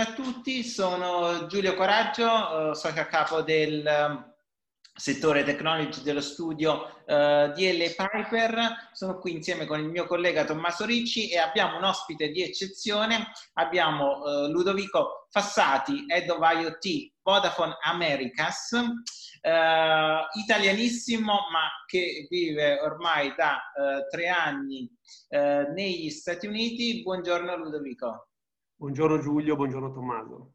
Buongiorno a tutti, sono Giulio Coraggio, eh, socio a capo del ehm, settore technology dello studio uh, di L. Piper. Sono qui insieme con il mio collega Tommaso Ricci e abbiamo un ospite di eccezione. Abbiamo uh, Ludovico Fassati, Head of IoT Vodafone Americas, uh, italianissimo ma che vive ormai da tre anni negli Stati Uniti. Buongiorno Ludovico. Buongiorno Giulio, buongiorno Tommaso.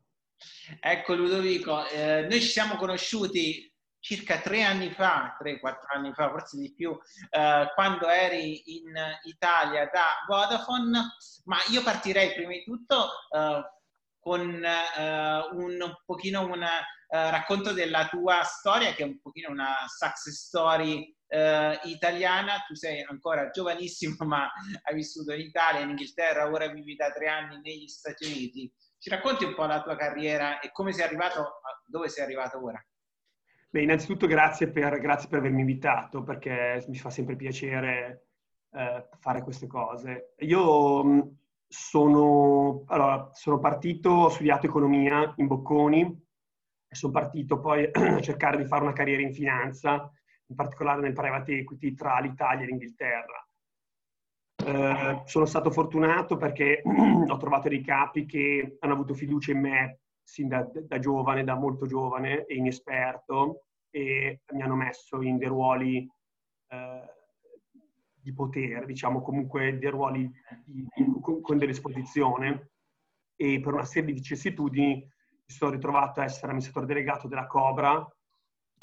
Ecco Ludovico, eh, noi ci siamo conosciuti circa tre anni fa, tre, quattro anni fa, forse di più, eh, quando eri in Italia da Vodafone, ma io partirei prima di tutto eh, con eh, un pochino un eh, racconto della tua storia, che è un pochino una success story eh, italiana, tu sei ancora giovanissimo ma hai vissuto in Italia, in Inghilterra, ora vivi da tre anni negli Stati Uniti. Ci racconti un po' la tua carriera e come sei arrivato, dove sei arrivato ora? Beh, innanzitutto grazie per, grazie per avermi invitato perché mi fa sempre piacere eh, fare queste cose. Io sono, allora, sono partito, ho studiato economia in Bocconi e sono partito poi a cercare di fare una carriera in finanza in particolare nel private equity tra l'Italia e l'Inghilterra. Eh, sono stato fortunato perché ho trovato dei capi che hanno avuto fiducia in me sin da, da, giovane, da molto giovane e inesperto e mi hanno messo in dei ruoli eh, di potere, diciamo comunque dei ruoli di, con, con dell'esposizione e per una serie di vicissitudini mi sono ritrovato a essere amministratore delegato della Cobra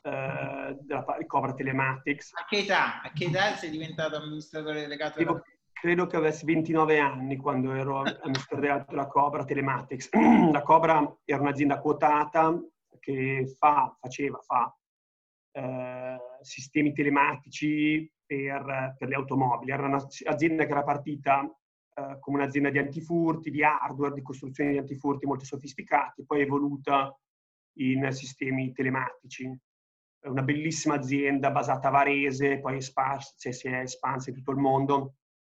eh, della Cobra Telematics. A che età? A che età sei diventato amministratore delegato? Credo, della... credo che avessi 29 anni quando ero amministratore delegato della Cobra Telematics. La Cobra era un'azienda quotata che fa, faceva, fa eh, sistemi telematici per, per, le automobili. Era un'azienda che era partita eh, come un'azienda di antifurti, di hardware, di costruzione di antifurti molto sofisticati, poi evoluta in sistemi telematici una bellissima azienda basata a Varese, poi espansa, cioè si è espansa in tutto il mondo,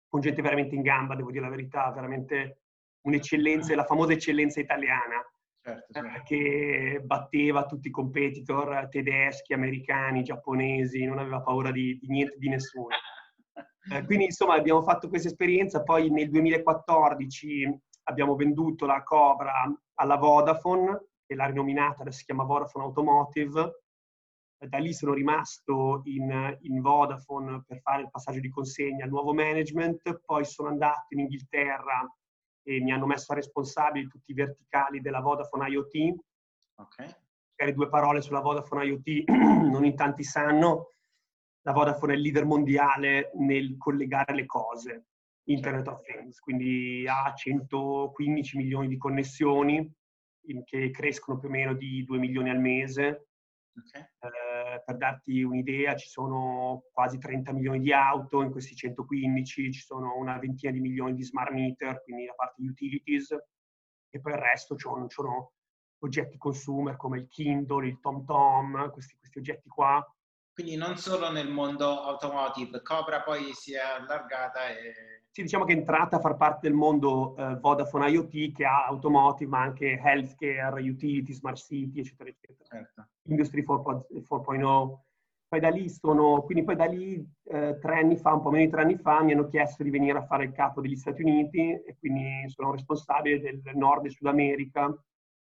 con gente veramente in gamba, devo dire la verità, veramente un'eccellenza, la famosa eccellenza italiana, certo, certo. Eh, che batteva tutti i competitor tedeschi, americani, giapponesi, non aveva paura di, di niente, di nessuno. Eh, quindi insomma abbiamo fatto questa esperienza, poi nel 2014 abbiamo venduto la Cobra alla Vodafone, che l'ha rinominata, adesso si chiama Vodafone Automotive, da lì sono rimasto in, in, Vodafone per fare il passaggio di consegna al nuovo management, poi sono andato in Inghilterra e mi hanno messo a responsabile di tutti i verticali della Vodafone IoT. Ok. Per due parole sulla Vodafone IoT, non in tanti sanno, la Vodafone è il leader mondiale nel collegare le cose, Internet of Things, quindi ha 115 milioni di connessioni che crescono più o meno di 2 milioni al mese Okay. Eh, per darti un'idea, ci sono quasi 30 milioni di auto, in questi 115 ci sono una ventina di milioni di smart meter, quindi la parte utilities, e poi il resto sono, sono oggetti consumer come il Kindle, il TomTom, questi, questi oggetti qua. Quindi non solo nel mondo automotive, Cobra poi si è allargata e sì, diciamo che è entrata a far parte del mondo eh, Vodafone IoT che ha automotive, ma anche healthcare, utility, smart city, eccetera, eccetera. Certo. Industry 4.0. Poi da lì sono, quindi poi da lì eh, tre anni fa, un po' meno di tre anni fa, mi hanno chiesto di venire a fare il capo degli Stati Uniti e quindi sono responsabile del Nord e Sud America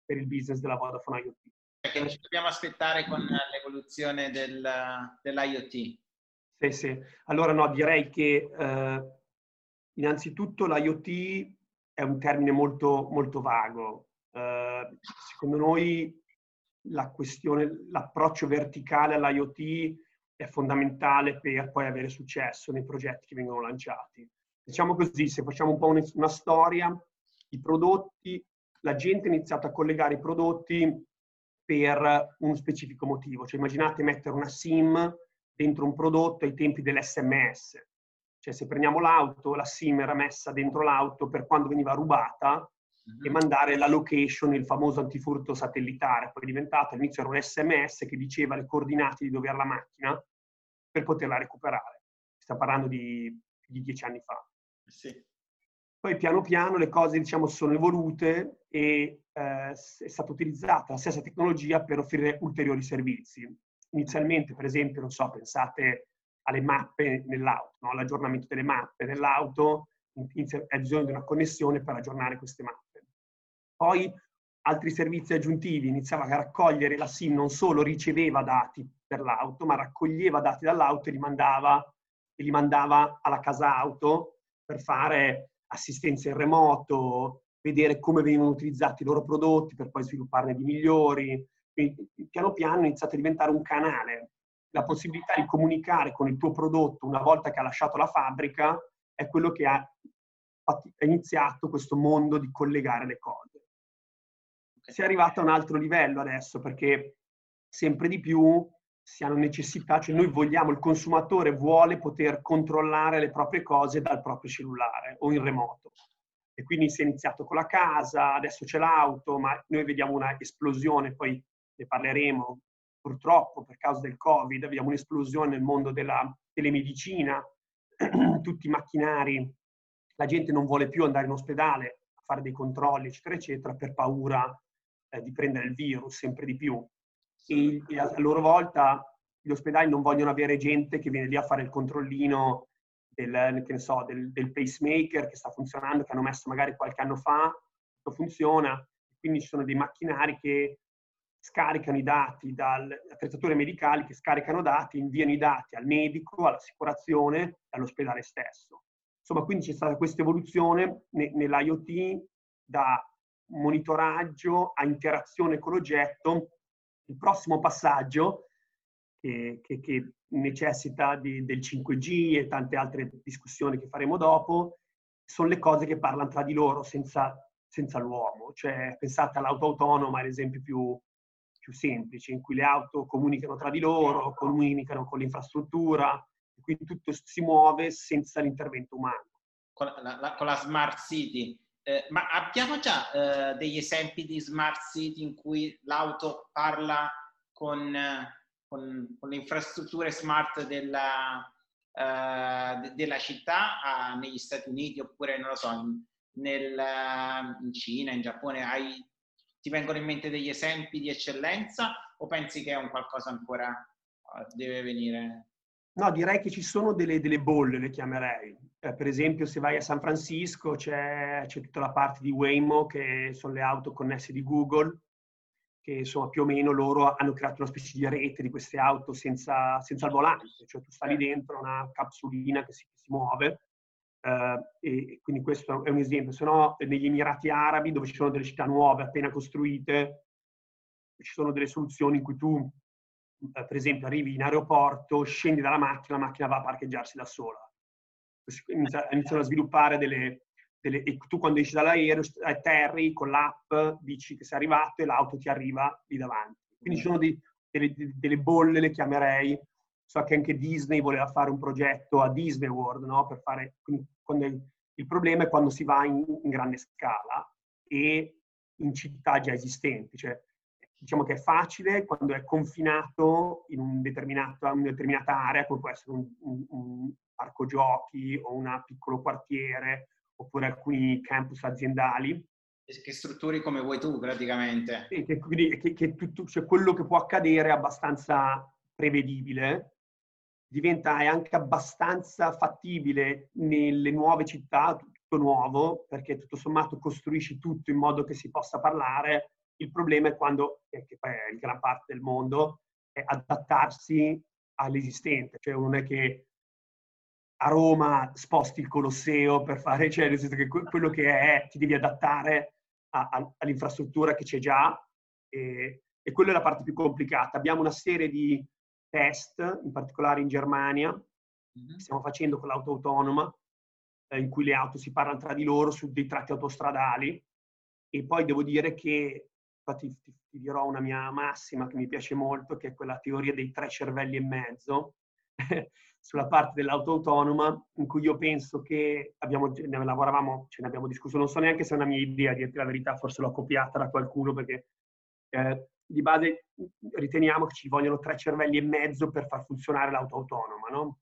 per il business della Vodafone IoT. Che ci dobbiamo aspettare con l'evoluzione del, dell'IoT? Sì, sì. Allora no, direi che eh, Innanzitutto l'IoT è un termine molto, molto vago. Eh, secondo noi la questione, l'approccio verticale all'IoT è fondamentale per poi avere successo nei progetti che vengono lanciati. Diciamo così, se facciamo un po' una storia, i prodotti, la gente ha iniziato a collegare i prodotti per un specifico motivo. Cioè immaginate mettere una SIM dentro un prodotto ai tempi dell'SMS. Cioè se prendiamo l'auto, la SIM era messa dentro l'auto per quando veniva rubata uh-huh. e mandare la location, il famoso antifurto satellitare. Poi è diventato, all'inizio era un SMS che diceva le coordinate di dove era la macchina per poterla recuperare. Stiamo parlando di, di dieci anni fa. Sì. Poi piano piano le cose diciamo sono evolute e eh, è stata utilizzata la stessa tecnologia per offrire ulteriori servizi. Inizialmente, per esempio, non so, pensate alle mappe nell'auto, no? all'aggiornamento delle mappe nell'auto, hai bisogno di una connessione per aggiornare queste mappe. Poi altri servizi aggiuntivi, iniziava a raccogliere la SIM, non solo riceveva dati per l'auto, ma raccoglieva dati dall'auto e li mandava, e li mandava alla casa auto per fare assistenza in remoto, vedere come venivano utilizzati i loro prodotti per poi svilupparne di migliori. Quindi, piano piano è iniziato a diventare un canale. La possibilità di comunicare con il tuo prodotto una volta che ha lasciato la fabbrica è quello che ha, iniziato questo mondo di collegare le cose. Si è arrivato a un altro livello adesso perché sempre di più si hanno necessità, cioè noi vogliamo, il consumatore vuole poter controllare le proprie cose dal proprio cellulare o in remoto. E quindi si è iniziato con la casa, adesso c'è l'auto, ma noi vediamo una esplosione, poi ne parleremo, purtroppo per causa del Covid, vediamo un'esplosione nel mondo della telemedicina, tutti i macchinari, la gente non vuole più andare in ospedale a fare dei controlli, eccetera, eccetera, per paura eh, di prendere il virus sempre di più. E, e a loro volta gli ospedali non vogliono avere gente che viene lì a fare il controllino del, so, del, del, pacemaker che sta funzionando, che hanno messo magari qualche anno fa, funziona, quindi ci sono dei macchinari che scaricano i dati dalle attrezzature medicali, che scaricano dati, inviano i dati al medico, all'assicurazione e all'ospedale stesso. Insomma, quindi c'è stata questa evoluzione nell'IoT da monitoraggio a interazione con l'oggetto il prossimo passaggio, che, che, che necessita di, del 5G e tante altre discussioni che faremo dopo, sono le cose che parlano tra di loro senza, senza l'uomo. Cioè, pensate all'auto autonoma, è l'esempio più, più semplice, in cui le auto comunicano tra di loro, comunicano con l'infrastruttura, quindi tutto si muove senza l'intervento umano. Con la, la, con la smart city, eh, ma abbiamo già eh, degli esempi di smart city in cui l'auto parla con, con, con le infrastrutture smart della, uh, de, della città negli Stati Uniti oppure, non lo so, in, nel, in Cina, in Giappone? Hai, ti vengono in mente degli esempi di eccellenza o pensi che è un qualcosa ancora uh, deve venire? No, direi che ci sono delle, delle bolle, le chiamerei. Eh, per esempio, se vai a San Francisco c'è, c'è, tutta la parte di Waymo, che sono le auto connesse di Google, che insomma più o meno loro hanno creato una specie di rete di queste auto senza, senza il volante, cioè tu stai dentro una capsulina che si, che si muove. Eh, e quindi questo è un esempio. Se no, negli Emirati Arabi, dove ci sono delle città nuove appena costruite, ci sono delle soluzioni in cui tu eh, per esempio arrivi in aeroporto, scendi dalla macchina, la macchina va a parcheggiarsi da sola. Iniziano a sviluppare delle, delle, e tu quando esci dall'aereo atterri con l'app, dici che sei arrivato e l'auto ti arriva lì davanti. Quindi ci sono dei, delle, delle, bolle, le chiamerei. So che anche Disney voleva fare un progetto a Disney World, no? Per fare, il, il, problema è quando si va in, in grande scala e in città già esistenti. Cioè, diciamo che è facile quando è confinato in un una determinata area, come può essere un, un, un parco giochi o un piccolo quartiere, oppure alcuni campus aziendali. Che strutturi come vuoi tu praticamente. Sì, che, quindi, che, che tutto, cioè quello che può accadere è abbastanza prevedibile, diventa anche abbastanza fattile nelle nuove città, tutto nuovo, perché tutto sommato costruisci tutto in modo che si possa parlare il problema è quando, che poi è in gran parte del mondo, è adattarsi all'esistente. Cioè non è che a Roma sposti il Colosseo per fare, cioè nel senso che quello che è, ti devi adattare a, a, all'infrastruttura che c'è già e, e quella è la parte più complicata. Abbiamo una serie di test, in particolare in Germania, mm-hmm. che stiamo facendo con l'auto autonoma, eh, in cui le auto si parlano tra di loro su dei tratti autostradali e poi devo dire che infatti ti, ti, dirò una mia massima che mi piace molto, che è quella teoria dei tre cervelli e mezzo, sulla parte dell'auto autonoma, in cui io penso che abbiamo, ne lavoravamo, ce ne abbiamo discusso, non so neanche se è una mia idea, a dirti la verità, forse l'ho copiata da qualcuno, perché eh, di base riteniamo che ci vogliono tre cervelli e mezzo per far funzionare l'auto autonoma, no?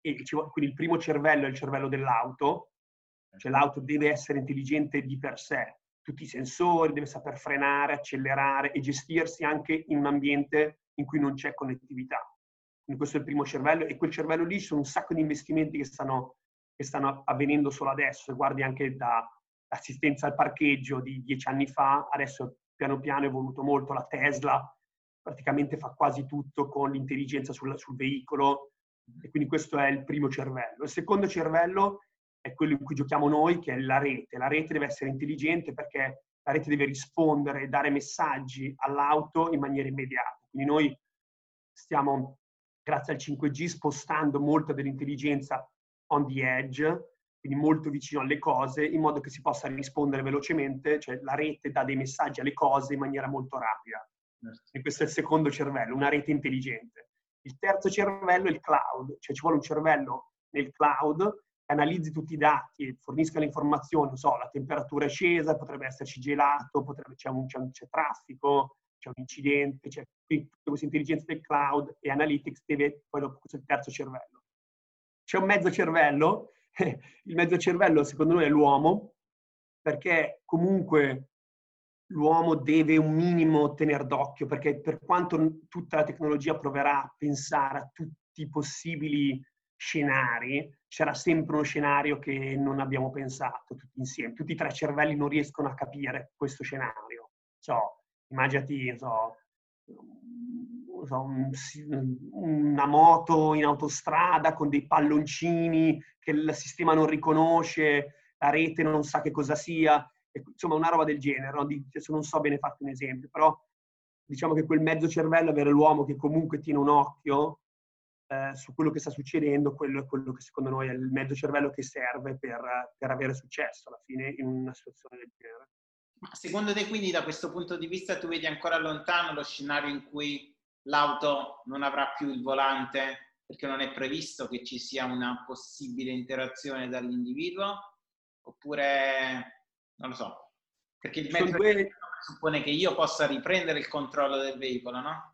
E quindi il primo cervello è il cervello dell'auto, Cioè l'auto deve essere intelligente di per sé, tutti i sensori, deve saper frenare, accelerare e gestirsi anche in un ambiente in cui non c'è connettività. Quindi questo è il primo cervello e quel cervello lì sono un sacco di investimenti che stanno, che stanno avvenendo solo adesso. Guardi anche dall'assistenza al parcheggio di dieci anni fa, adesso piano piano è evoluto molto. La Tesla praticamente fa quasi tutto con l'intelligenza sul, sul veicolo e quindi questo è il primo cervello. Il secondo cervello è quello in cui giochiamo noi, che è la rete. La rete deve essere intelligente perché la rete deve rispondere e dare messaggi all'auto in maniera immediata. Quindi noi stiamo, grazie al 5G, spostando molta dell'intelligenza on the edge, quindi molto vicino alle cose, in modo che si possa rispondere velocemente, cioè la rete dà dei messaggi alle cose in maniera molto rapida. E questo è il secondo cervello, una rete intelligente. Il terzo cervello è il cloud, cioè ci vuole un cervello nel cloud analizzi tutti i dati, fornisca le informazioni, non so, la temperatura è scesa, potrebbe esserci gelato, potrebbe, c'è, un, c'è, un, c'è traffico, c'è un incidente, c'è quindi tutta questa intelligenza del cloud e analytics deve, poi dopo questo il terzo cervello. C'è un mezzo cervello, il mezzo cervello secondo noi è l'uomo, perché comunque l'uomo deve un minimo tenere d'occhio, perché per quanto tutta la tecnologia proverà a pensare a tutti i possibili scenari, c'era sempre uno scenario che non abbiamo pensato tutti insieme. Tutti i tre cervelli non riescono a capire questo scenario. So, immaginati, so, so, un, una moto in autostrada con dei palloncini che il sistema non riconosce, la rete non sa che cosa sia, insomma una roba del genere. No? Adesso non so bene farti un esempio, però diciamo che quel mezzo cervello, avere l'uomo che comunque tiene un occhio, eh, su quello che sta succedendo, quello è quello che secondo noi è il mezzo cervello che serve per, per avere successo alla fine in una situazione del genere. Ma secondo te quindi da questo punto di vista tu vedi ancora lontano lo scenario in cui l'auto non avrà più il volante perché non è previsto che ci sia una possibile interazione dall'individuo? Oppure non lo so, perché il mezzo due... suppone che io possa riprendere il controllo del veicolo, no?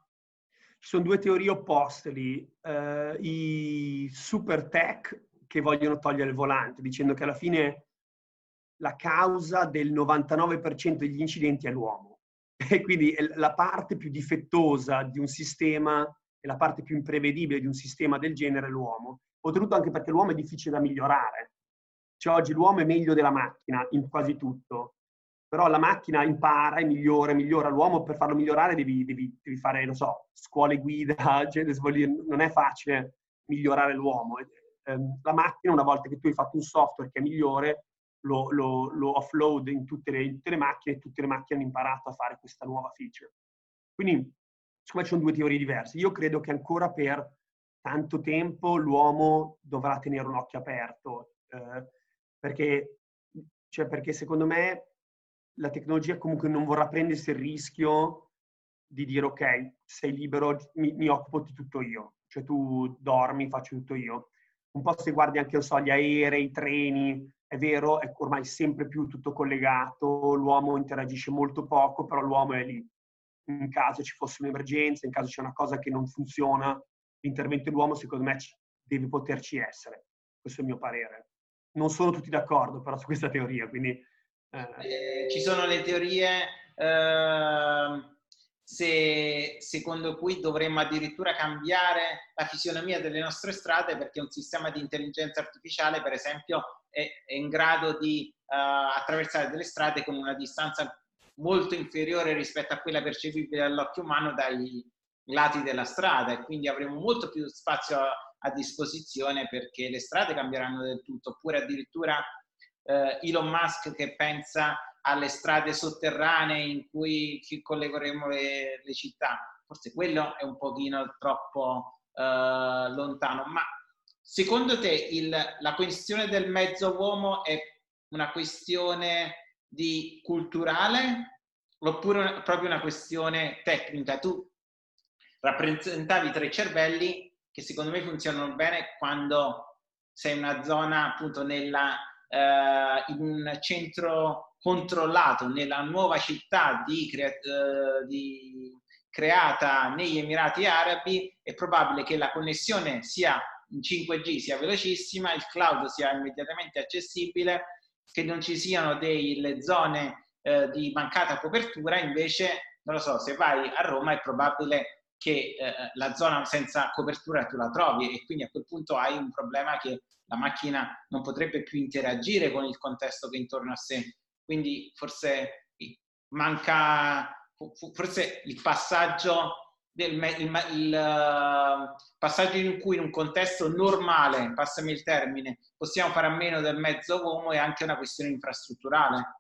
Ci sono due teorie opposte lì. Uh, I super tech che vogliono togliere il volante, dicendo che alla fine la causa del 99% degli incidenti è l'uomo. E quindi la parte più difettosa di un sistema e la parte più imprevedibile di un sistema del genere è l'uomo. Oltretutto anche perché l'uomo è difficile da migliorare. Cioè oggi l'uomo è meglio della macchina in quasi tutto però la macchina impara e migliora, migliora l'uomo, per farlo migliorare devi, devi, devi fare, non so, scuole guida, cioè, non è facile migliorare l'uomo. Ehm, la macchina, una volta che tu hai fatto un software che è migliore, lo, lo, lo offload in tutte, le, in tutte le macchine e tutte le macchine hanno imparato a fare questa nuova feature. Quindi, siccome ci sono due teorie diverse, io credo che ancora per tanto tempo l'uomo dovrà tenere un occhio aperto, eh, perché, cioè, perché secondo me la tecnologia comunque non vorrà prendersi il rischio di dire ok, sei libero, mi, mi, occupo di tutto io. Cioè tu dormi, faccio tutto io. Un po' se guardi anche, so, gli aerei, i treni, è vero, è ormai sempre più tutto collegato, l'uomo interagisce molto poco, però l'uomo è lì. In caso ci fosse un'emergenza, in caso c'è una cosa che non funziona, l'intervento dell'uomo secondo me deve poterci essere. Questo è il mio parere. Non sono tutti d'accordo però su questa teoria, quindi eh, ci sono le teorie eh, se, secondo cui dovremmo addirittura cambiare la fisionomia delle nostre strade perché un sistema di intelligenza artificiale, per esempio, è, è in grado di uh, attraversare delle strade con una distanza molto inferiore rispetto a quella percepibile dall'occhio umano dai lati della strada e quindi avremo molto più spazio a, a disposizione perché le strade cambieranno del tutto, oppure addirittura eh, Elon Musk che pensa alle strade sotterranee in cui ci collegheremo le, le città. Forse quello è un pochino troppo eh, lontano, ma secondo te il, la questione del mezzo uomo è una questione di culturale oppure proprio una questione tecnica? Tu rappresentavi tre cervelli che secondo me funzionano bene quando sei in una zona appunto nella eh, in un centro controllato nella nuova città di, crea- eh, di, creata negli Emirati Arabi, è probabile che la connessione sia in 5G sia velocissima, il cloud sia immediatamente accessibile che non ci siano delle zone eh, di mancata copertura, invece, non lo so, se vai a Roma è probabile che eh, la zona senza copertura tu la trovi e quindi a quel punto hai un problema che la macchina non potrebbe più interagire con il contesto che è intorno a sé. Quindi forse manca, forse il passaggio del, il, il, uh, passaggio in cui in un contesto normale, passami il termine, possiamo fare a meno del mezzo uomo è anche una questione infrastrutturale.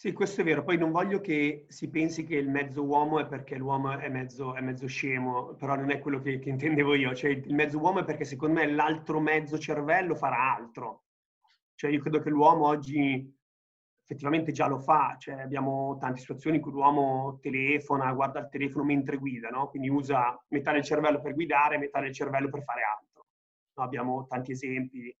Sì, questo è vero. Poi non voglio che si pensi che il mezzo uomo è perché l'uomo è mezzo, è mezzo scemo, però non è quello che, che, intendevo io. Cioè, il mezzo uomo è perché secondo me l'altro mezzo cervello farà altro. Cioè, io credo che l'uomo oggi effettivamente già lo fa. Cioè, abbiamo tante situazioni in cui l'uomo telefona, guarda il telefono mentre guida, no? Quindi usa metà del cervello per guidare e metà del cervello per fare altro. No? Abbiamo tanti esempi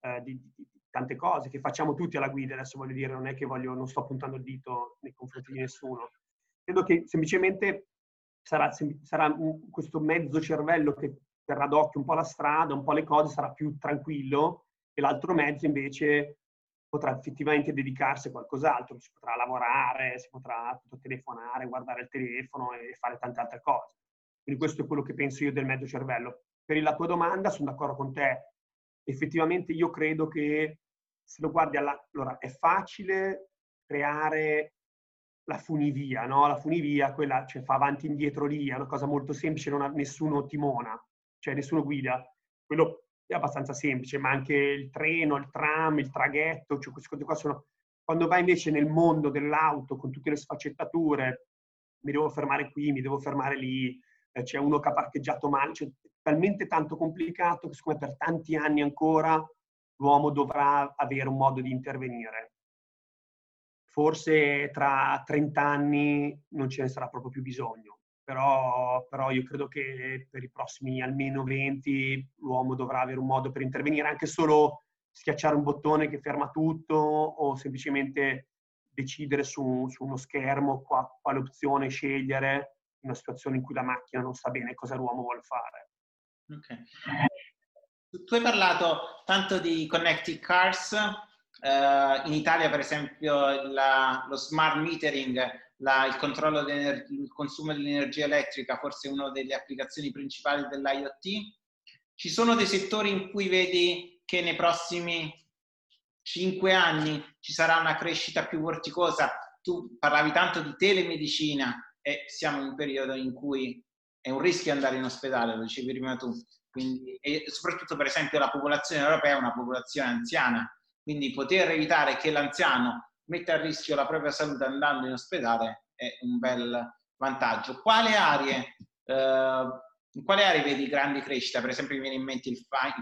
eh, di, di, tante cose che facciamo tutti alla guida, adesso voglio dire, non è che voglio, non sto puntando il dito nei confronti di nessuno. Credo che semplicemente sarà, sarà questo mezzo cervello che terrà d'occhio un po' la strada, un po' le cose, sarà più tranquillo e l'altro mezzo invece potrà effettivamente dedicarsi a qualcos'altro, si potrà lavorare, si potrà telefonare, guardare il telefono e fare tante altre cose. Quindi questo è quello che penso io del mezzo cervello. Per la tua domanda sono d'accordo con te. Effettivamente io credo che se lo guardi alla... Allora, è facile creare la funivia, no? La funivia, quella cioè, fa avanti e indietro lì, è una cosa molto semplice, non ha, nessuno timona, cioè nessuno guida. Quello è abbastanza semplice, ma anche il treno, il tram, il traghetto, cioè queste cose qua sono... Quando vai invece nel mondo dell'auto con tutte le sfaccettature, mi devo fermare qui, mi devo fermare lì, eh, c'è uno che ha parcheggiato male, cioè talmente tanto complicato che siccome per tanti anni ancora l'uomo dovrà avere un modo di intervenire. Forse tra 30 anni non ce ne sarà proprio più bisogno, però, però io credo che per i prossimi almeno 20 l'uomo dovrà avere un modo per intervenire, anche solo schiacciare un bottone che ferma tutto o semplicemente decidere su, su uno schermo qua, quale opzione scegliere in una situazione in cui la macchina non sa bene cosa l'uomo vuole fare. Okay. Tu hai parlato tanto di connected cars, uh, in Italia per esempio la, lo smart metering, la, il controllo del consumo dell'energia elettrica, forse una delle applicazioni principali dell'IoT. Ci sono dei settori in cui vedi che nei prossimi cinque anni ci sarà una crescita più vorticosa. Tu parlavi tanto di telemedicina e siamo in un periodo in cui è un rischio andare in ospedale, lo dicevi prima tu. Quindi, e soprattutto per esempio la popolazione europea è una popolazione anziana, quindi poter evitare che l'anziano metta a rischio la propria salute andando in ospedale è un bel vantaggio. Quale aree, eh, in quale aree vedi grandi crescita? Per esempio mi viene in mente il,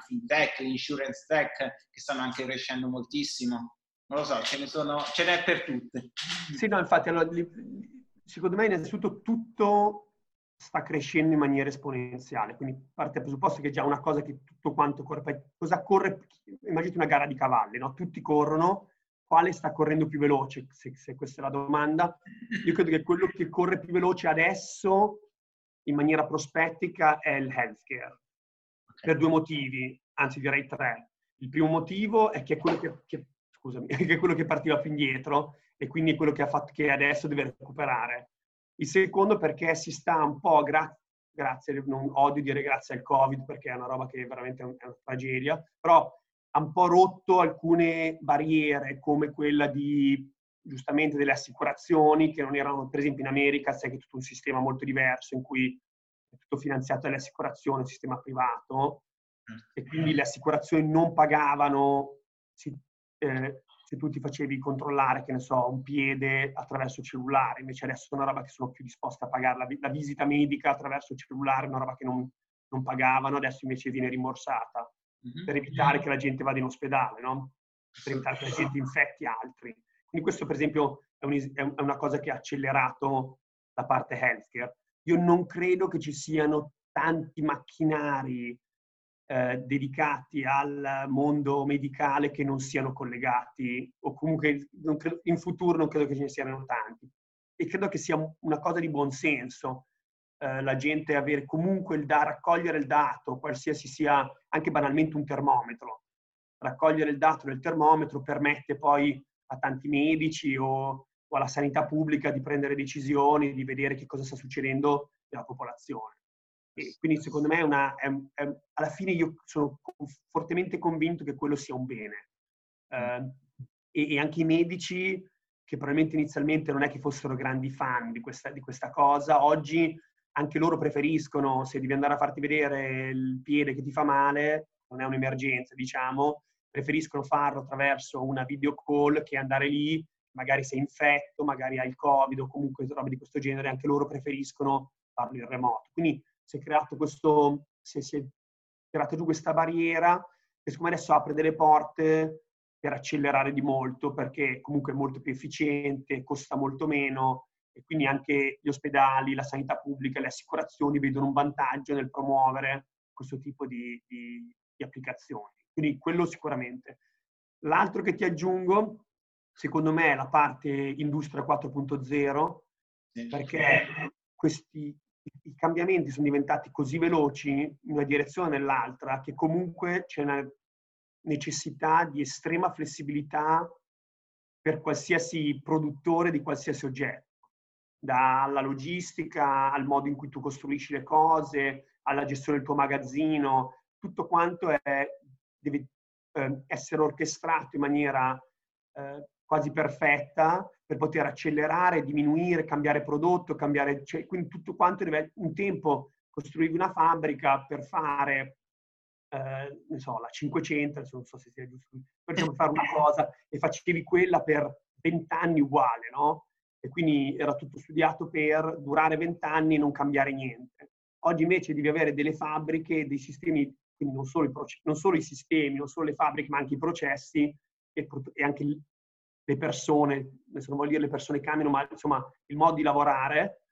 fintech, l'insurance tech, che stanno anche crescendo moltissimo. Non lo so, ce ne, sono, ce n'è per tutte. Sì, no, infatti, allora, secondo me innanzitutto tutto sta crescendo in maniera esponenziale. Quindi parte dal presupposto che è già una cosa che tutto quanto corre. Cosa corre? Immaginate una gara di cavalli, no? Tutti corrono, quale sta correndo più veloce? Se, se, questa è la domanda. Io credo che quello che corre più veloce adesso, in maniera prospettica, è il healthcare. Per due motivi, anzi direi tre. Il primo motivo è che è quello che, che, scusami, è quello che partiva più indietro e quindi è quello che, ha fatto, che adesso deve recuperare il secondo perché si sta un po' gra- grazie, non odio dire grazie al Covid perché è una roba che veramente è una tragedia, però ha un po' rotto alcune barriere come quella di giustamente delle assicurazioni che non erano, per esempio in America sai che è tutto un sistema molto diverso in cui è tutto finanziato dalle assicurazioni, un sistema privato e quindi le assicurazioni non pagavano eh, se tu ti facevi controllare, che ne so, un piede attraverso il cellulare, invece adesso è una roba che sono più disposta a pagare, la, la visita medica attraverso il cellulare è una roba che non, non pagavano, adesso invece viene rimborsata, mm-hmm. per evitare che la gente vada in ospedale, no? Per evitare che la gente infetti altri. Quindi questo, per esempio, è, un, è una cosa che ha accelerato la parte healthcare. Io non credo che ci siano tanti macchinari eh, dedicati al mondo medicale che non siano collegati o comunque credo, in futuro non credo che ce ne siano tanti. E credo che sia una cosa di buon senso eh, la gente avere comunque il da raccogliere il dato, qualsiasi sia anche banalmente un termometro. raccogliere il dato nel termometro permette poi a tanti medici o, o alla sanità pubblica di prendere decisioni, di vedere che cosa sta succedendo nella popolazione. E quindi secondo me è una, è, è, alla fine io sono fortemente convinto che quello sia un bene. Eh, e, e, anche i medici, che probabilmente inizialmente non è che fossero grandi fan di questa, di questa cosa, oggi anche loro preferiscono, se devi andare a farti vedere il piede che ti fa male, non è un'emergenza, diciamo, preferiscono farlo attraverso una video call che andare lì, magari sei infetto, magari hai il covid o comunque roba di questo genere, anche loro preferiscono farlo in remoto. Quindi si è creato questo, si è, si è creata giù questa barriera che secondo me adesso apre delle porte per accelerare di molto perché comunque è molto più efficiente, costa molto meno e quindi anche gli ospedali, la sanità pubblica, le assicurazioni vedono un vantaggio nel promuovere questo tipo di, di, di applicazioni. Quindi quello sicuramente. L'altro che ti aggiungo, secondo me, è la parte industria 4.0, perché questi i cambiamenti sono diventati così veloci in una direzione o nell'altra che comunque c'è una necessità di estrema flessibilità per qualsiasi produttore di qualsiasi oggetto, dalla logistica al modo in cui tu costruisci le cose, alla gestione del tuo magazzino, tutto quanto è, deve eh, essere orchestrato in maniera eh, quasi perfetta per poter accelerare, diminuire, cambiare prodotto, cambiare, cioè, quindi tutto quanto un tempo costruivi una fabbrica per fare, eh, ne so, la 500, non so se sia giusto, per fare una cosa e facevi quella per vent'anni uguale, no? E quindi era tutto studiato per durare vent'anni e non cambiare niente. Oggi invece devi avere delle fabbriche, dei sistemi, quindi non solo, i, non solo i sistemi, non solo le fabbriche, ma anche i processi e, e anche le persone, adesso non voglio dire le persone cambiano, ma insomma il modo di lavorare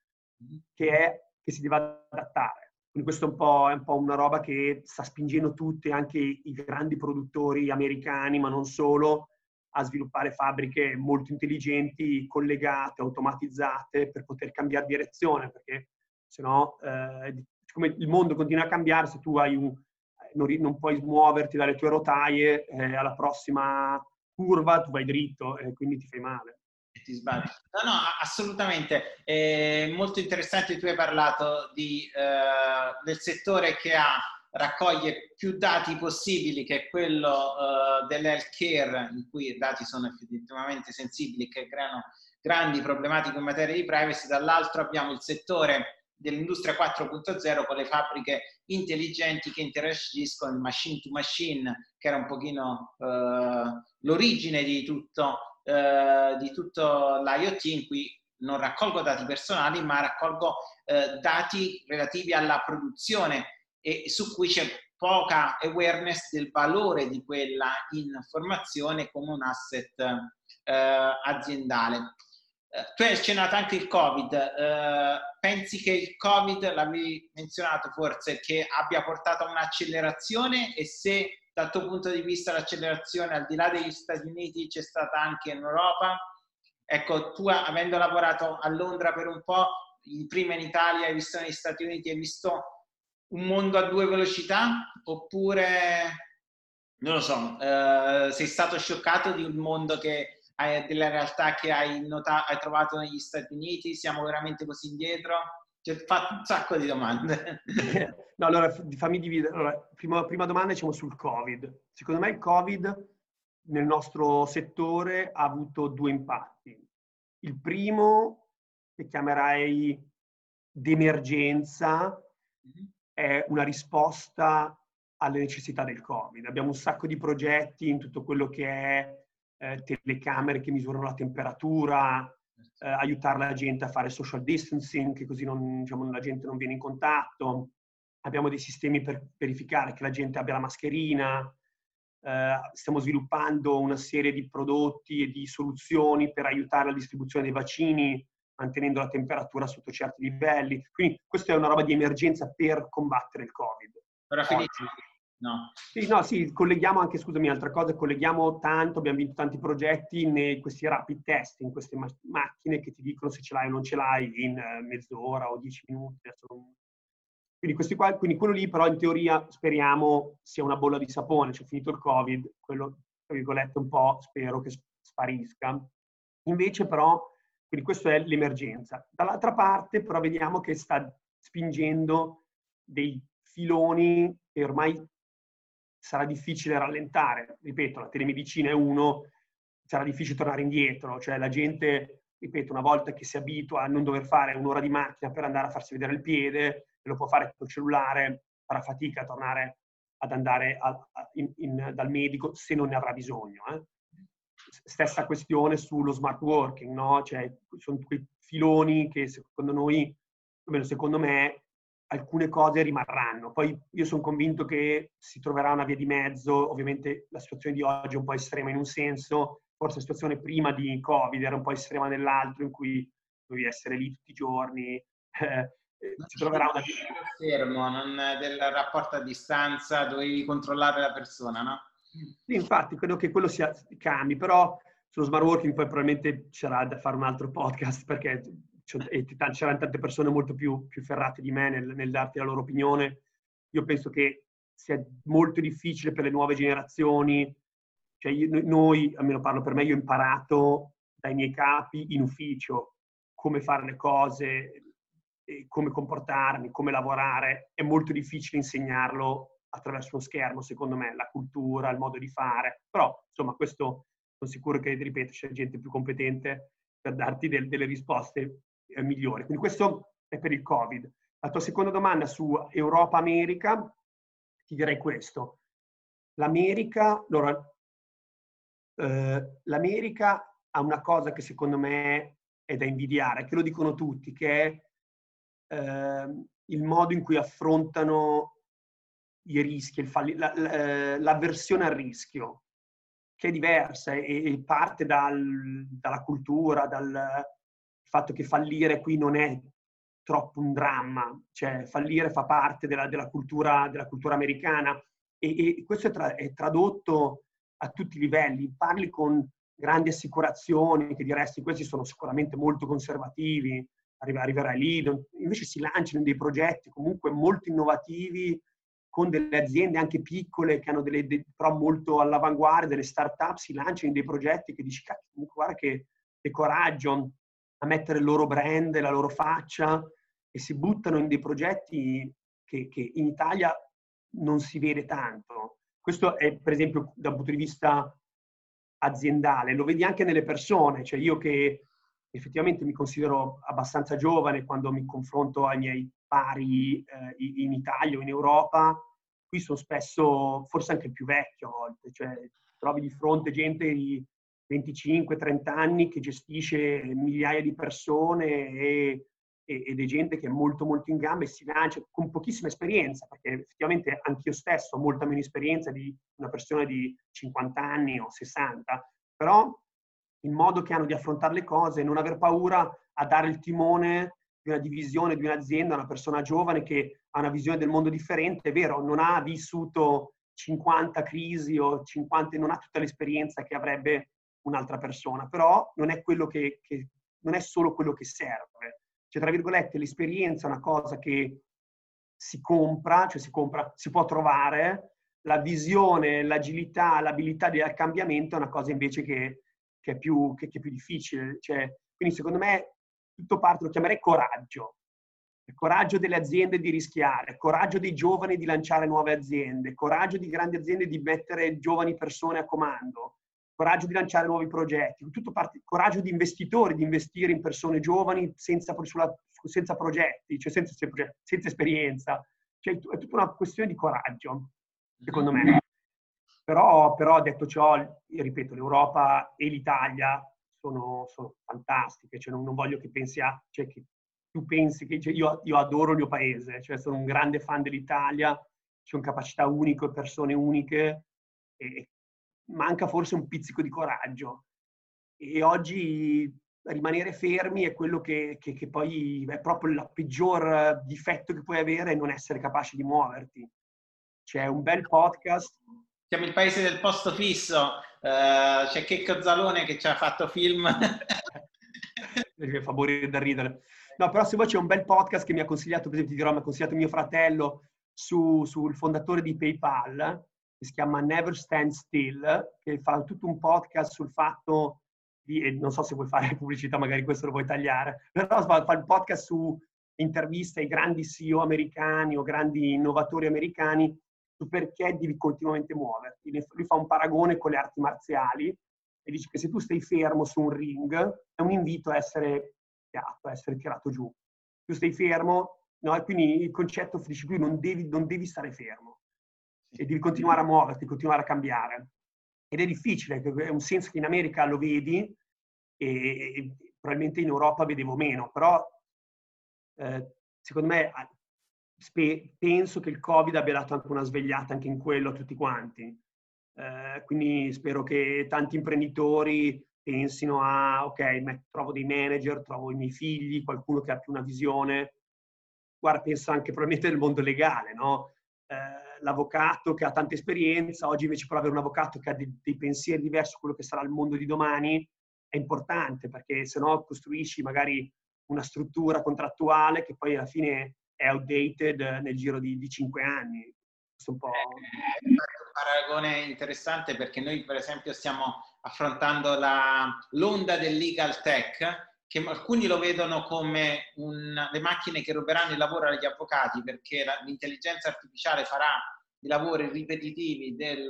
che, è, che si deve adattare. Quindi questo è un, po', è un po' una roba che sta spingendo tutti, anche i grandi produttori americani, ma non solo, a sviluppare fabbriche molto intelligenti, collegate, automatizzate per poter cambiare direzione, perché se no, eh, come il mondo continua a cambiare, se tu hai un, non, non puoi muoverti dalle tue rotaie eh, alla prossima curva, tu vai dritto e quindi ti fai male. Ti sbagli. No, no, assolutamente. È molto interessante, tu hai parlato di, eh, del settore che ha raccoglie più dati possibili, che è quello uh, dell'healthcare, in cui i dati sono effettivamente sensibili che creano grandi problematiche in materia di privacy, dall'altro abbiamo il settore dell'industria 4.0 con le fabbriche intelligenti che interagiscono, il machine to machine, che era un pochino uh, l'origine di tutto, uh, di tutto l'IoT, in cui non raccolgo dati personali, ma raccolgo dati relativi alla produzione e su cui c'è poca awareness del valore di quella informazione come un asset eh, aziendale. Eh, tu hai accennato anche il Covid, eh, pensi che il Covid, l'avevi menzionato forse, che abbia portato a un'accelerazione? E se dal tuo punto di vista l'accelerazione al di là degli Stati Uniti c'è stata anche in Europa? Ecco, tu avendo lavorato a Londra per un po', prima in Italia, hai visto negli Stati Uniti, hai visto un mondo a due velocità? Oppure, non lo so, eh, sei stato scioccato di un mondo che della realtà che hai, notato, hai trovato negli Stati Uniti? Siamo veramente così indietro? Ti ho fatto un sacco di domande. no, allora fammi dividere. Allora, prima, prima domanda diciamo sul Covid. Secondo me il Covid nel nostro settore ha avuto due impatti. Il primo, che chiamerai d'emergenza, mm-hmm è una risposta alle necessità del Covid. Abbiamo un sacco di progetti in tutto quello che è eh, telecamere che misurano la temperatura, eh, aiutare la gente a fare social distancing, che così non, diciamo, la gente non viene in contatto. Abbiamo dei sistemi per verificare che la gente abbia la mascherina. Eh, stiamo sviluppando una serie di prodotti e di soluzioni per aiutare la distribuzione dei vaccini mantenendo la temperatura sotto certi livelli. Quindi questa è una roba di emergenza per combattere il Covid. Ora finisci? No. Sì, no, sì, colleghiamo anche, scusami, altra cosa, colleghiamo tanto, abbiamo vinto tanti progetti in questi rapid test, in queste ma- macchine che ti dicono se ce l'hai o non ce l'hai in uh, mezz'ora o dieci minuti. Quindi, questi qua, quindi quello lì però in teoria speriamo sia una bolla di sapone, cioè finito il Covid, quello tra virgolette un po' spero che sparisca. Invece però, quindi questa è l'emergenza. Dall'altra parte però vediamo che sta spingendo dei filoni che ormai sarà difficile rallentare. Ripeto, la telemedicina è uno, sarà difficile tornare indietro, cioè la gente, ripeto, una volta che si abitua a non dover fare un'ora di macchina per andare a farsi vedere il piede, lo può fare col cellulare, farà fatica a tornare ad andare a, in, in, dal medico se non ne avrà bisogno. Eh. Stessa questione sullo smart working, no? Cioè, sono quei filoni che secondo noi, almeno secondo me, alcune cose rimarranno. Poi io sono convinto che si troverà una via di mezzo, ovviamente la situazione di oggi è un po' estrema in un senso, forse la situazione prima di Covid era un po' estrema nell'altro, in cui dovevi essere lì tutti i giorni, eh, si troverà una fermo, non del rapporto a distanza, dovevi controllare la persona, no? Sì, infatti, credo che quello sia cambi, però sullo smart working poi probabilmente c'era da fare un altro podcast perché c'erano tante persone molto più, più ferrate di me nel, nel, darti la loro opinione. Io penso che sia molto difficile per le nuove generazioni, cioè io, noi, almeno parlo per me, io ho imparato dai miei capi in ufficio come fare le cose, come comportarmi, come lavorare, è molto difficile insegnarlo attraverso uno schermo, secondo me, la cultura, il modo di fare. Però, insomma, questo sono sicuro che, ripeto, c'è gente più competente per darti del, delle risposte eh, migliori. Quindi questo è per il Covid. La tua seconda domanda su Europa-America, ti direi questo. L'America, allora, eh, l'America ha una cosa che secondo me è da invidiare, che lo dicono tutti, che è eh, il modo in cui affrontano i rischi, falli- la, la, eh, l'avversione al rischio, che è diversa e, e parte dal, dalla cultura, dal fatto che fallire qui non è troppo un dramma, cioè fallire fa parte della, della, cultura, della cultura, americana e, e questo è, tra, è, tradotto a tutti i livelli. Parli con grandi assicurazioni che diresti questi sono sicuramente molto conservativi, arriverai lì, invece si lanciano dei progetti comunque molto innovativi con delle aziende anche piccole che hanno delle, de, però molto all'avanguardia, delle start-up, si lanciano dei progetti che dici, cacchio, guarda che, che coraggio a mettere il loro brand, la loro faccia e si buttano in dei progetti che, che in Italia non si vede tanto. Questo è per esempio dal punto di vista aziendale, lo vedi anche nelle persone, cioè io che effettivamente mi considero abbastanza giovane quando mi confronto ai miei pari eh, in Italia o in Europa. Qui sono spesso, forse anche più vecchio a volte, cioè trovi di fronte gente di 25-30 anni che gestisce migliaia di persone e, e, ed è gente che è molto molto in gamba e si lancia con pochissima esperienza, perché effettivamente anch'io stesso ho molta meno esperienza di una persona di 50 anni o 60, però il modo che hanno di affrontare le cose, non aver paura a dare il timone di una divisione, di un'azienda, a una persona giovane che ha una visione del mondo differente, è vero, non ha vissuto 50 crisi o 50, non ha tutta l'esperienza che avrebbe un'altra persona, però non è, quello che, che, non è solo quello che serve. Cioè, tra virgolette, l'esperienza è una cosa che si compra, cioè si compra, si può trovare, la visione, l'agilità, l'abilità del cambiamento è una cosa invece che che è più, che, che è più difficile. Cioè, quindi secondo me tutto parte, lo chiamerei coraggio. Il coraggio delle aziende di rischiare, coraggio dei giovani di lanciare nuove aziende, coraggio di grandi aziende di mettere giovani persone a comando, coraggio di lanciare nuovi progetti, parte, coraggio di investitori di investire in persone giovani senza, sulla, senza progetti, cioè senza, senza esperienza. Cioè, è tutta una questione di coraggio, secondo me. Però, però detto ciò, ripeto, l'Europa e l'Italia sono, sono fantastiche, cioè non, non, voglio che pensi a, cioè che tu pensi che cioè io, io, adoro il mio paese, cioè sono un grande fan dell'Italia, c'è una capacità unica e persone uniche, e manca forse un pizzico di coraggio. E oggi rimanere fermi è quello che, che, che poi è proprio il peggior difetto che puoi avere, non essere capace di muoverti. C'è un bel podcast siamo il paese del posto fisso, uh, c'è Checco Zalone che ci ha fatto film. fa morire da ridere. No, però se vuoi c'è un bel podcast che mi ha consigliato, per esempio, ti dirò, mi ha consigliato mio fratello su, sul fondatore di PayPal, che si chiama Never Stand Still, che fa tutto un podcast sul fatto di, non so se vuoi fare pubblicità, magari questo lo vuoi tagliare, però fa il podcast su interviste ai grandi CEO americani o grandi innovatori americani su perché devi continuamente muoverti. Lui fa un paragone con le arti marziali e dice che se tu stai fermo su un ring è un invito a essere tirato, a essere tirato giù. Tu stai fermo, no? E quindi il concetto dice lui non non devi stare fermo e devi continuare a muoverti, continuare a cambiare. Ed è difficile, è un senso che in America lo vedi e probabilmente in Europa vedevo meno, però eh, secondo me spe- penso che il Covid abbia dato anche una svegliata anche in quello a tutti quanti. Eh, quindi spero che tanti imprenditori pensino a, ok, trovo dei manager, trovo i miei figli, qualcuno che ha più una visione. Guarda, penso anche probabilmente nel mondo legale, no? Eh, l'avvocato che ha tanta esperienza, oggi invece per avere un avvocato che ha dei, dei pensieri diversi su quello che sarà il mondo di domani, è importante perché se no costruisci magari una struttura contrattuale che poi alla fine è outdated nel giro di, di cinque anni. Questo un po'... È un paragone interessante perché noi per esempio stiamo affrontando la, l'onda del legal tech che alcuni lo vedono come un, le macchine che ruberanno il lavoro agli avvocati perché la, l'intelligenza artificiale farà i lavori ripetitivi degli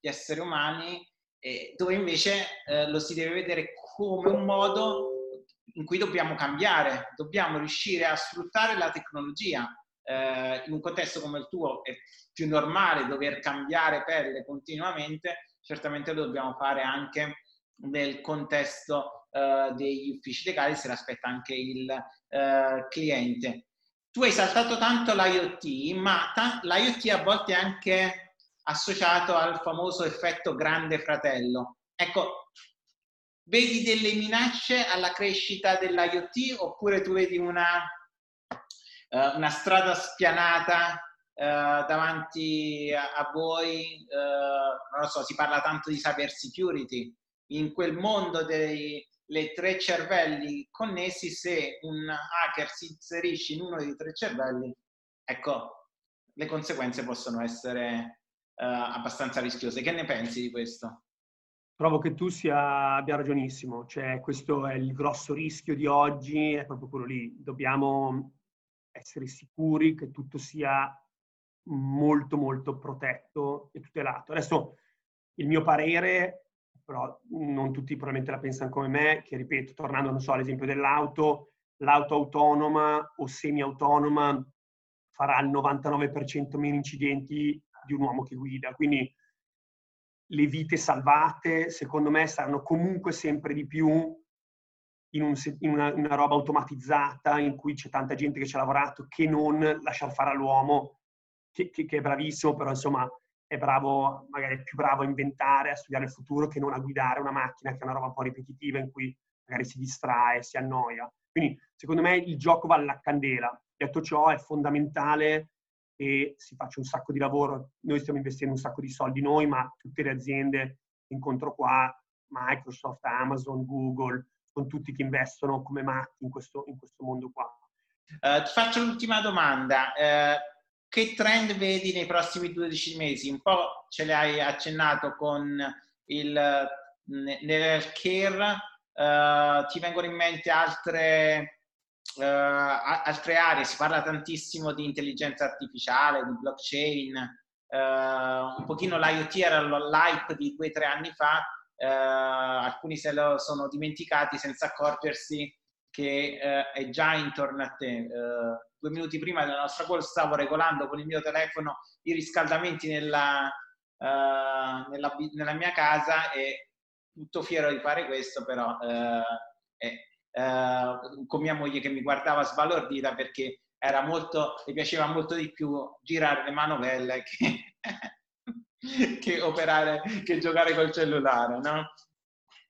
esseri umani eh, dove invece eh, lo si deve vedere come un modo in cui dobbiamo cambiare, dobbiamo riuscire a sfruttare la tecnologia. Eh, in un contesto come il tuo è più normale dover cambiare pelle continuamente, certamente lo dobbiamo fare anche nel contesto eh, degli uffici legali se l'aspetta anche il eh, cliente. Tu hai saltato tanto l'IoT, ma ta- l'IoT a volte è anche associato al famoso effetto grande fratello. Ecco, vedi delle minacce alla crescita dell'IoT oppure tu vedi una, uh, una strada spianata uh, davanti a, a voi? Uh, non lo so, si parla tanto di cyber security. In quel mondo dei tre cervelli connessi, se un hacker si inserisce in uno dei tre cervelli, ecco, le conseguenze possono essere uh, abbastanza rischiose. Che ne pensi di questo? Trovo che tu sia, abbia ragionissimo, cioè questo è il grosso rischio di oggi, è proprio quello lì. Dobbiamo essere sicuri che tutto sia molto molto protetto e tutelato. Adesso il mio parere, però non tutti probabilmente la pensano come me, che ripeto, tornando non so, all'esempio dell'auto, l'auto autonoma o semi-autonoma farà il 99% meno incidenti di un uomo che guida. Quindi le vite salvate, secondo me, saranno comunque sempre di più in, un, in una, una, roba automatizzata in cui c'è tanta gente che ci ha lavorato che non lasciar fare all'uomo, che, che, che è bravissimo, però insomma è bravo, magari più bravo a inventare, a studiare il futuro che non a guidare una macchina che è una roba un po' ripetitiva in cui magari si distrae, si annoia. Quindi secondo me il gioco vale la candela. Detto ciò è fondamentale e si faccia un sacco di lavoro. Noi stiamo investendo un sacco di soldi noi, ma tutte le aziende incontro qua, Microsoft, Amazon, Google, sono tutti che investono come matti in questo, in questo mondo qua. Uh, ti faccio l'ultima domanda. Uh, che trend vedi nei prossimi 12 mesi? Un po' ce l'hai accennato con il nell'healthcare, uh, ti vengono in mente altre uh, altre aree, si parla tantissimo di intelligenza artificiale, di blockchain, uh, un pochino l'IoT era l'hype di due o tre anni fa, alcuni se lo sono dimenticati senza accorgersi che è già intorno a te. due minuti prima della nostra call stavo regolando con il mio telefono i riscaldamenti nella, nella, nella mia casa e tutto fiero di fare questo, però è, eh, con mia moglie che mi guardava sbalordita perché era molto, le piaceva molto di più girare le manovelle che, che operare, che giocare col cellulare, no?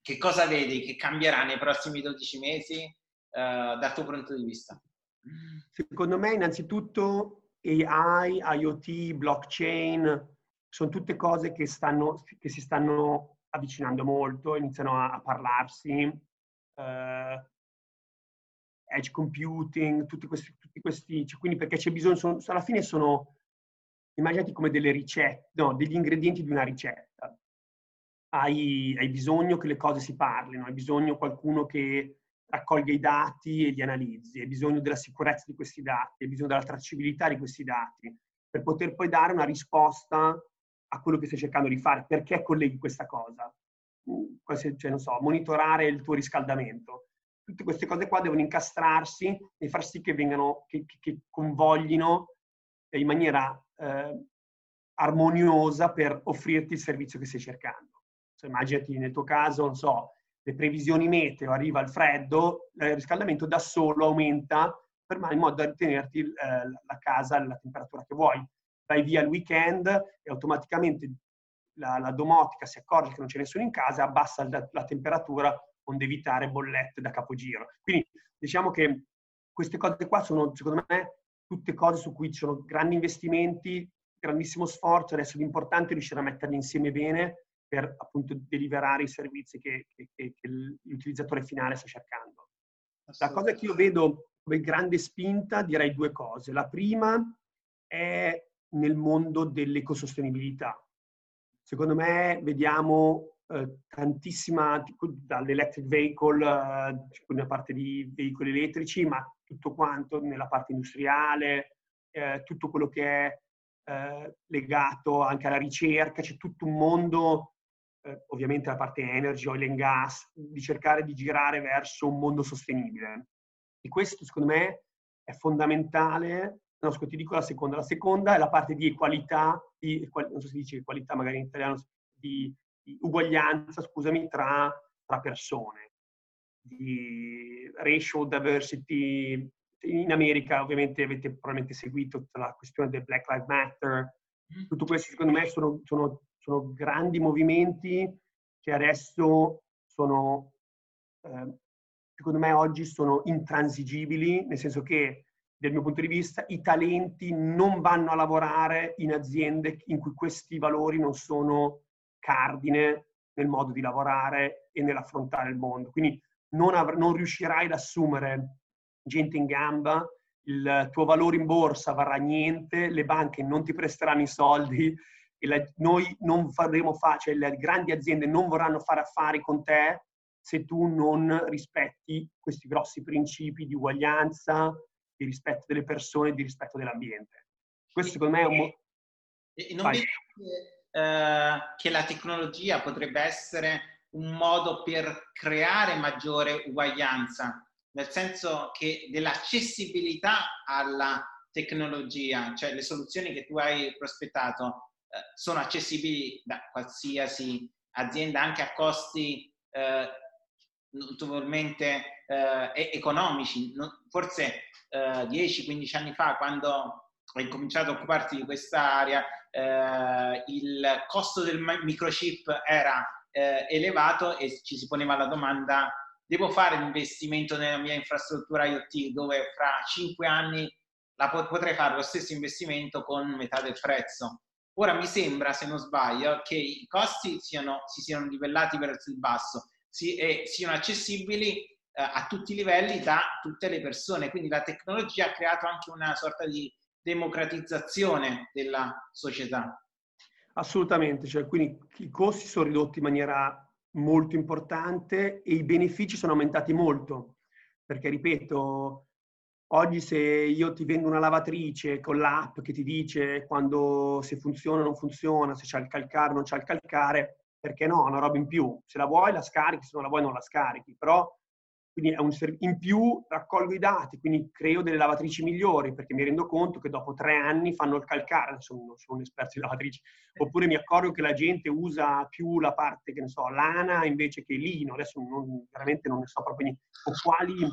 Che cosa vedi che cambierà nei prossimi 12 mesi eh, dal tuo punto di vista? Secondo me innanzitutto AI, IoT, blockchain sono tutte cose che, stanno, che si stanno avvicinando molto, iniziano a, a parlarsi. Eh, edge computing, tutti questi, tutti questi cioè, quindi perché c'è bisogno, sono, alla fine sono, immaginati come delle ricette, no, degli ingredienti di una ricetta. Hai, hai bisogno che le cose si parlino, hai bisogno qualcuno che raccolga i dati e li analizzi, hai bisogno della sicurezza di questi dati, hai bisogno della tracciabilità di questi dati, per poter poi dare una risposta a quello che stai cercando di fare. Perché colleghi questa cosa? Mm, cioè, non so, monitorare il tuo riscaldamento. Tutte queste cose qua devono incastrarsi e far sì che vengano, che, che convoglino in maniera eh, armoniosa per offrirti il servizio che stai cercando. Cioè, immaginati nel tuo caso, non so, le previsioni meteo, arriva il freddo, il riscaldamento da solo aumenta per in modo da tenerti eh, la casa alla temperatura che vuoi. Vai via il weekend e automaticamente la, la, domotica si accorge che non c'è nessuno in casa, abbassa la, la temperatura onde evitare bollette da capogiro. Quindi diciamo che queste cose qua sono, secondo me, tutte cose su cui ci sono grandi investimenti, grandissimo sforzo, adesso l'importante è riuscire a metterli insieme bene per appunto deliberare i servizi che, che, che l'utilizzatore finale sta cercando. La cosa che io vedo come grande spinta direi due cose. La prima è nel mondo dell'ecosostenibilità. Secondo me vediamo eh, tantissima, dall'electric vehicle, eh, nella parte di veicoli elettrici, ma tutto quanto nella parte industriale, eh, tutto quello che è eh, legato anche alla ricerca, c'è tutto un mondo, eh, ovviamente la parte energy, oil and gas, di cercare di girare verso un mondo sostenibile. E questo secondo me è fondamentale. No, scusa, ti dico la seconda. La seconda è la parte di equalità, di, non so se dice qualità magari in italiano, di, di uguaglianza, scusami, tra, tra persone, di racial diversity. In America ovviamente avete probabilmente seguito la questione del Black Lives Matter. Mm. Tutto questo secondo me sono, sono, sono grandi movimenti che adesso sono eh, secondo me oggi sono intransigibili, nel senso che dal mio punto di vista i talenti non vanno a lavorare in aziende in cui questi valori non sono cardine nel modo di lavorare e nell'affrontare il mondo. Quindi non, av- non riuscirai ad assumere gente in gamba, il tuo valore in borsa varrà niente, le banche non ti presteranno i soldi e la, noi non faremo fa, cioè le grandi aziende non vorranno fare affari con te se tu non rispetti questi grossi principi di uguaglianza, di rispetto delle persone, di rispetto dell'ambiente. Questo secondo me è un... Mo- e non vedi eh, che la tecnologia potrebbe essere un modo per creare maggiore uguaglianza, nel senso che dell'accessibilità alla tecnologia, cioè le soluzioni che tu hai prospettato sono accessibili da qualsiasi azienda anche a costi eh, notevolmente eh, economici. Forse eh, 10-15 anni fa, quando hai cominciato a occuparti di quest'area, eh, il costo del microchip era eh, elevato e ci si poneva la domanda devo fare l'investimento nella mia infrastruttura IoT dove fra 5 anni pot- potrei fare lo stesso investimento con metà del prezzo. Ora mi sembra, se non sbaglio, che i costi siano, si siano livellati verso il basso si, e siano accessibili eh, a tutti i livelli da tutte le persone. Quindi la tecnologia ha creato anche una sorta di democratizzazione della società. Assolutamente, cioè, quindi i costi sono ridotti in maniera molto importante e i benefici sono aumentati molto, perché ripeto, oggi se io ti vendo una lavatrice con l'app che ti dice quando se funziona o non funziona, se c'è il calcare o non c'è il calcare, perché no, una roba in più. Se la vuoi la scarichi, se non la vuoi non la scarichi, però quindi è un in più raccolgo i dati, quindi creo delle lavatrici migliori, perché mi rendo conto che dopo tre anni fanno il calcare, adesso non sono un esperto di lavatrici, oppure mi accorgo che la gente usa più la parte, che ne so, lana invece che lino, adesso non, veramente non ne so proprio niente, o quali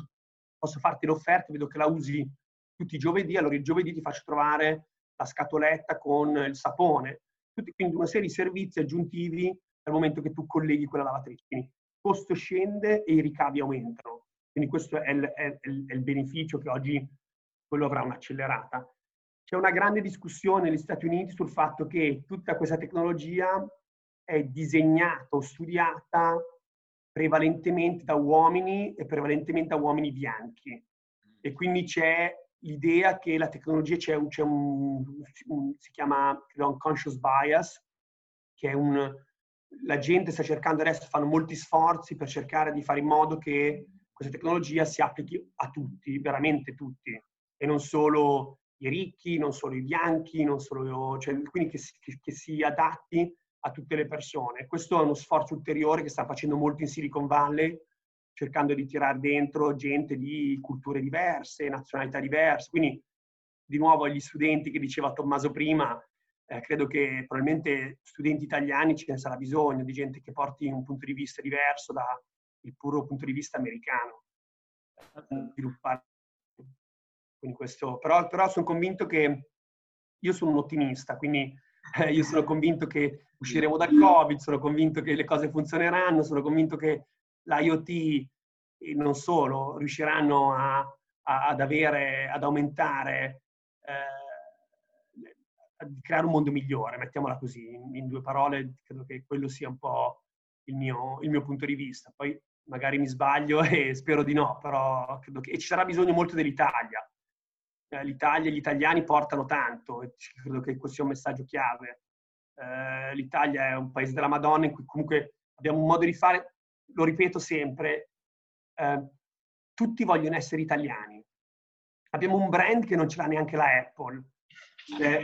posso farti l'offerta, vedo che la usi tutti i giovedì, allora il giovedì ti faccio trovare la scatoletta con il sapone, tutti, quindi una serie di servizi aggiuntivi dal momento che tu colleghi quella lavatrice. Quindi il costo scende e i ricavi aumentano. Quindi questo è il, è, è il beneficio che oggi quello avrà un'accelerata. C'è una grande discussione negli Stati Uniti sul fatto che tutta questa tecnologia è disegnata o studiata prevalentemente da uomini e prevalentemente da uomini bianchi. e quindi c'è l'idea che la tecnologia c'è un, c'è un, un si chiama credo, unconscious bias, che è un, la gente sta cercando adesso, fanno molti sforzi per cercare di fare in modo che questa tecnologia si applichi a tutti, veramente tutti, e non solo i ricchi, non solo i bianchi, non solo, cioè, quindi che che, che si adatti a tutte le persone. Questo è uno sforzo ulteriore che sta facendo molto in Silicon Valley, cercando di tirare dentro gente di culture diverse, nazionalità diverse. Quindi, di nuovo, agli studenti che diceva Tommaso prima, eh, credo che probabilmente studenti italiani ce ne sarà bisogno di gente che porti un punto di vista diverso dal puro punto di vista americano. Quindi questo, però, però sono convinto che io sono un ottimista, quindi eh, io sono convinto che usciremo dal Covid, sono convinto che le cose funzioneranno, sono convinto che l'IoT e non solo riusciranno a, a, ad avere, ad aumentare, eh, a creare un mondo migliore, mettiamola così, in, in, due parole, credo che quello sia un po' il mio, il mio punto di vista. Poi magari mi sbaglio e spero di no, però credo che ci sarà bisogno molto dell'Italia. Eh, L'Italia e gli italiani portano tanto e credo che questo sia un messaggio chiave. Eh, L'Italia è un paese della Madonna in cui comunque abbiamo un modo di fare lo ripeto sempre, eh, tutti vogliono essere italiani. Abbiamo un brand che non ce l'ha neanche la Apple. Eh,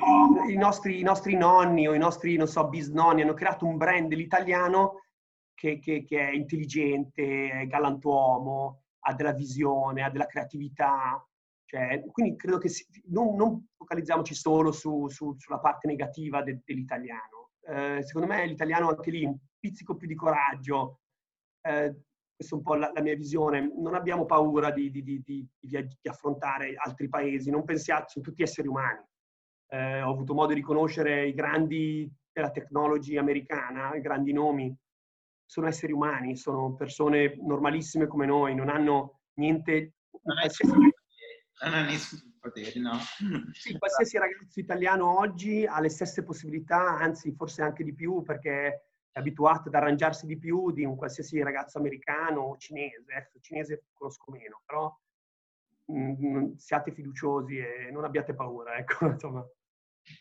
i, nostri, i, nostri, nonni o i nostri, non so, bisnonni hanno creato un brand l'italiano che, che, che, è intelligente, è galantuomo, ha della visione, ha della creatività. Cioè, quindi credo che si, non, non, focalizziamoci solo su, su, sulla parte negativa de, dell'italiano. Eh, secondo me l'italiano anche lì un pizzico più di coraggio, eh, questa è un po' la, la, mia visione, non abbiamo paura di, di, di, di, affrontare altri paesi, non pensiate, sono tutti esseri umani. Eh, ho avuto modo di conoscere i grandi della technology americana, i grandi nomi, sono esseri umani, sono persone normalissime come noi, non hanno niente... Non, non ha nessun potere, no? Sì, qualsiasi ragazzo italiano oggi ha le stesse possibilità, anzi forse anche di più, perché abituato ad arrangiarsi di più di un qualsiasi ragazzo americano o cinese. Ecco, cinese conosco meno, però mh, mm, siate fiduciosi e non abbiate paura. Ecco, insomma.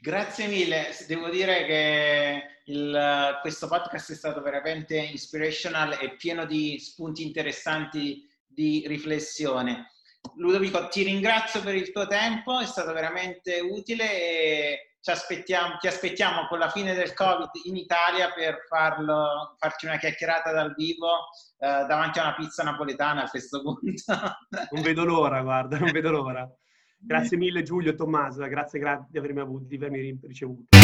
Grazie mille, devo dire che il, questo podcast è stato veramente inspirational e pieno di spunti interessanti di riflessione. Ludovico, ti ringrazio per il tuo tempo, è stato veramente utile e ci aspettiamo, ti aspettiamo con la fine del Covid in Italia per farlo, farci una chiacchierata dal vivo eh, davanti a una pizza napoletana a questo punto. non vedo l'ora, guarda, non vedo l'ora. Grazie mille Giulio e Tommaso, grazie, grazie di avermi, avuto, di avermi ricevuto.